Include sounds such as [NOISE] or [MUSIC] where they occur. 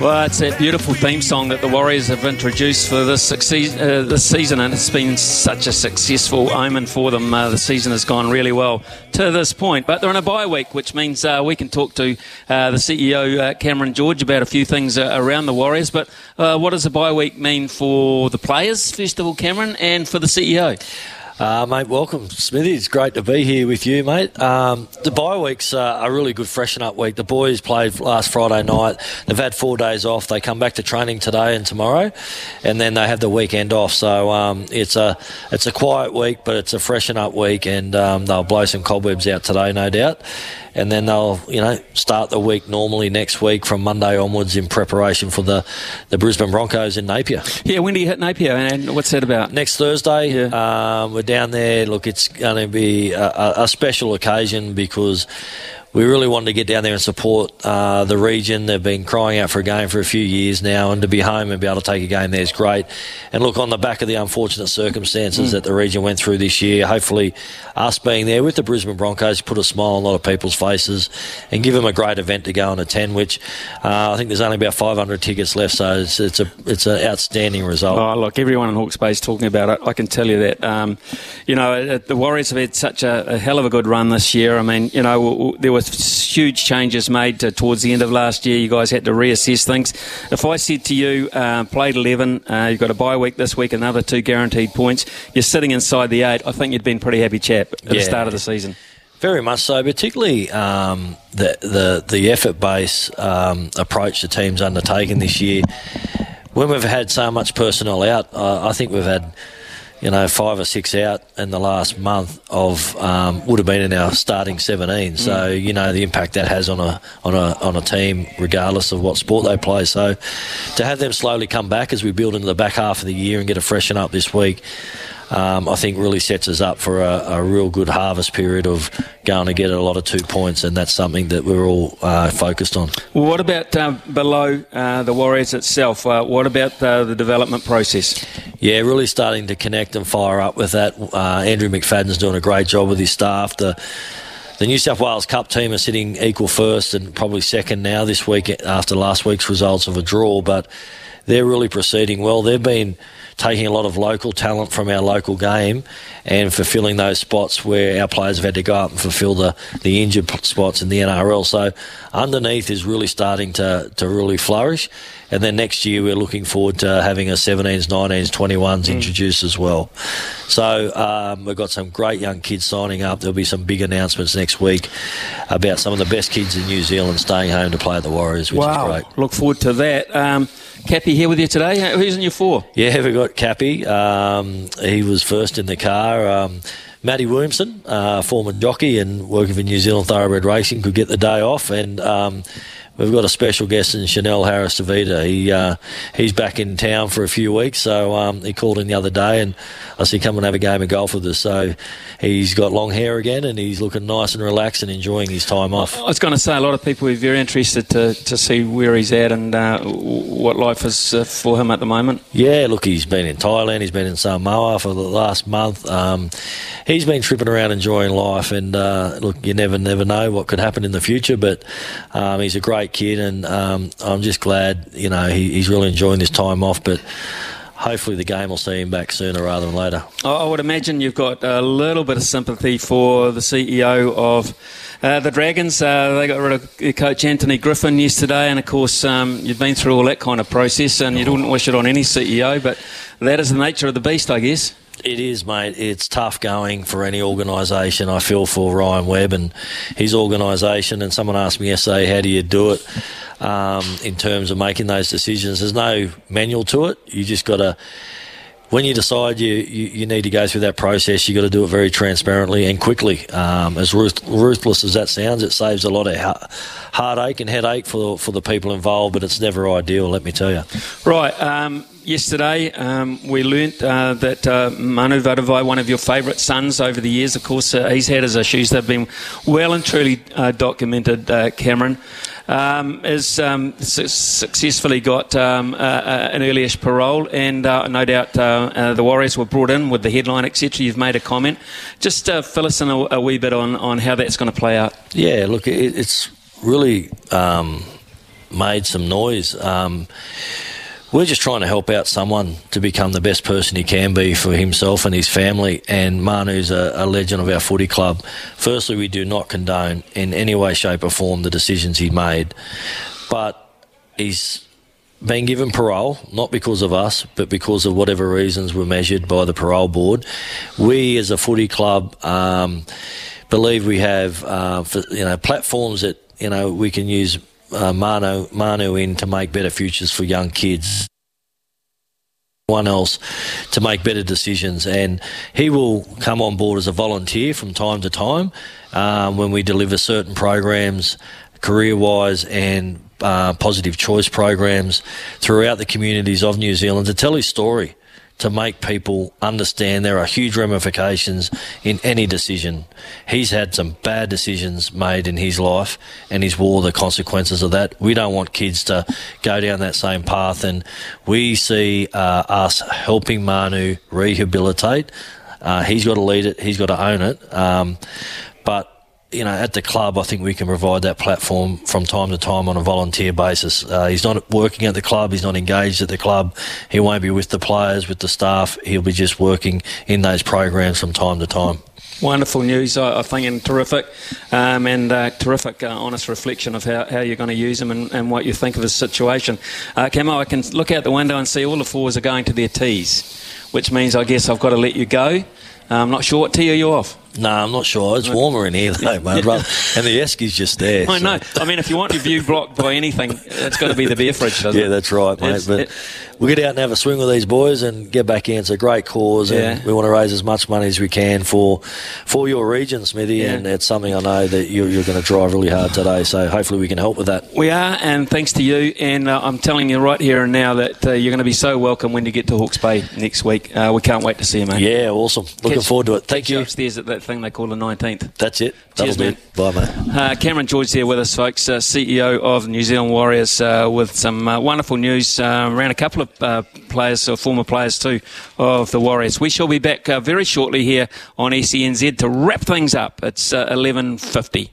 Well, it's a beautiful theme song that the Warriors have introduced for this, uh, this season, and it's been such a successful omen for them. Uh, the season has gone really well to this point, but they're in a bye week, which means uh, we can talk to uh, the CEO, uh, Cameron George, about a few things uh, around the Warriors. But what does a bye week mean for the players, first of all, Cameron, and for the CEO? Uh, mate, welcome, Smithy. It's great to be here with you, mate. Um, the bye week's uh, a really good freshen up week. The boys played last Friday night. They've had four days off. They come back to training today and tomorrow, and then they have the weekend off. So um, it's a it's a quiet week, but it's a freshen up week, and um, they'll blow some cobwebs out today, no doubt and then they'll you know start the week normally next week from Monday onwards in preparation for the, the Brisbane Broncos in Napier. Yeah, when do you hit Napier and what's that about? Next Thursday. Yeah. Um, we're down there. Look, it's going to be a, a special occasion because we really wanted to get down there and support uh, the region. They've been crying out for a game for a few years now, and to be home and be able to take a game there is great. And look, on the back of the unfortunate circumstances mm. that the region went through this year, hopefully us being there with the Brisbane Broncos put a smile on a lot of people's faces and give them a great event to go and attend. Which uh, I think there's only about 500 tickets left, so it's, it's a it's an outstanding result. Oh, look, everyone in Hawke's Bay is talking about it. I can tell you that. Um, you know, the Warriors have had such a, a, hell of a good run this year. I mean, you know, there were huge changes made to, towards the end of last year. You guys had to reassess things. If I said to you, uh, played 11, uh, you've got a bye week this week, another two guaranteed points, you're sitting inside the eight, I think you'd been pretty happy chap at yeah. the start of the season. Very much so, particularly um, the, the the effort based um, approach the team's undertaken this year. When we've had so much personnel out, uh, I think we've had you know, five or six out in the last month of um, would have been in our starting 17. So mm. you know the impact that has on a on a on a team, regardless of what sport they play. So to have them slowly come back as we build into the back half of the year and get a freshen up this week um, I think really sets us up for a, a, real good harvest period of going to get a lot of two points, and that's something that we're all uh, focused on. Well, what about uh, below uh, the Warriors itself? Uh, what about uh, the development process? Yeah, really starting to connect and fire up with that. Uh, Andrew McFadden's doing a great job with his staff. The the New South Wales Cup team are sitting equal first and probably second now this week after last week's results of a draw, but they're really proceeding well. They've been taking a lot of local talent from our local game and fulfilling those spots where our players have had to go up and fulfil the, the injured spots in the NRL. So underneath is really starting to, to really flourish. And then next year we're looking forward to having a 17s, 19s, 21s mm. introduced as well. So um, we've got some great young kids signing up. There'll be some big announcements next week about some of the best kids in New Zealand staying home to play at the Warriors, which wow. is great. Look forward to that. Um, Cappy here with you today. Who's in your four? Yeah, we've got Cappy. Um, he was first in the car. Um, Matty Williamson, uh, former jockey and working for New Zealand Thoroughbred Racing, could get the day off, and um, we've got a special guest in Chanel Harris Tavita. He uh, he's back in town for a few weeks, so um, he called in the other day, and I said, "Come and have a game of golf with us." So he's got long hair again, and he's looking nice and relaxed and enjoying his time off. I was going to say a lot of people are very interested to, to see where he's at and uh, what life is uh, for him at the moment. Yeah, look, he's been in Thailand, he's been in Samoa for the last month. Um, he's been tripping around enjoying life, and uh, look, you never never know what could happen in the future, but um, he's a great kid, and um, I'm just glad you know he, he's really enjoying this time off, but hopefully the game will see him back sooner rather than later. I would imagine you've got a little bit of sympathy for the CEO of uh, the Dragons. Uh, they got rid of coach Anthony Griffin yesterday, and of course um, you've been through all that kind of process, and you wouldn't wish it on any CEO, but that is the nature of the beast, I guess. It is, mate. It's tough going for any organisation. I feel for Ryan Webb and his organisation. And someone asked me yesterday, how do you do it um, in terms of making those decisions? There's no manual to it. You just got to when you decide you, you, you, need to go through that process, you've got to do it very transparently and quickly. Um, as ruth, ruthless as that sounds, it saves a lot of ha- heartache and headache for, for the people involved, but it's never ideal, let me tell you. Right. Um, yesterday, um, we learnt uh, that uh, Manu Vatuvei, one of your favourite sons over the years, of course, uh, he's had his issues. They've been well and truly uh, documented, uh, Cameron um, has um, su- successfully got um, uh, an earlyish parole, and uh, no doubt uh, uh, the Warriors were brought in with the headline, etc. You've made a comment. Just uh, fill us in a, a, wee bit on, on how that's going to play out. Yeah, look, it, it's really um, made some noise. Um, we're just trying to help out someone to become the best person he can be for himself and his family. And Manu's a, a, legend of our footy club. Firstly, we do not condone in any way, shape, or form the decisions he made, but he's been given parole, not because of us, but because of whatever reasons were measured by the parole board. We, as a footy club, um, believe we have uh, for, you know platforms that you know we can use uh, Manu, Manu in to make better futures for young kids one else to make better decisions. And he will come on board as a volunteer from time to time um, when we deliver certain programs, career wise and uh, positive choice programs throughout the communities of New Zealand to tell his story to make people understand there are huge ramifications in any decision. He's had some bad decisions made in his life and he's wore the consequences of that. We don't want kids to go down that same path and we see uh, us helping Manu rehabilitate. Uh, he's got to lead it, he's got to own it. Um, but you know, at the club, I think we can provide that platform from time to time on a volunteer basis. Uh, he's not working at the club. He's not engaged at the club. He won't be with the players, with the staff. He'll be just working in those programs from time to time. Wonderful news, I, think, and terrific, um, and uh, terrific, uh, honest reflection of how, how you're going to use him and, and, what you think of his situation. Uh, Camo, I can look out the window and see all the fours are going to their tees, which means I guess I've got to let you go. I'm not sure what tee are you off. No, I'm not sure. It's warmer in here though, mate. [LAUGHS] and the Eski's just [LAUGHS] there. I so. know. I mean, if you want your view blocked by anything, it's got to be the beer fridge, yeah, it? that's right, mate. It's, but it, we'll get out and have a swing with these boys and get back in. It's a great cause, yeah. and we want to raise as much money as we can for for your region, Smithy. Yeah. And it's something I know that you're, you're, going to drive really hard today. So hopefully we can help with that. We are, and thanks to you. And uh, I'm telling you right here and now that uh, you're going to be so welcome when you get to Hawke's Bay next week. Uh, we can't wait to see you, mate. Yeah, awesome. Looking catch, forward to it. Thank you. Upstairs at that thing they call the 19th. That's it. Cheers, man. Bye, mate. Uh, Cameron George here with us, folks, uh, CEO of New Zealand Warriors, uh, with some uh, wonderful news uh, around a couple of uh, players, or former players too, of the Warriors. We shall be back very shortly here on SENZ to wrap things up. It's 11.50.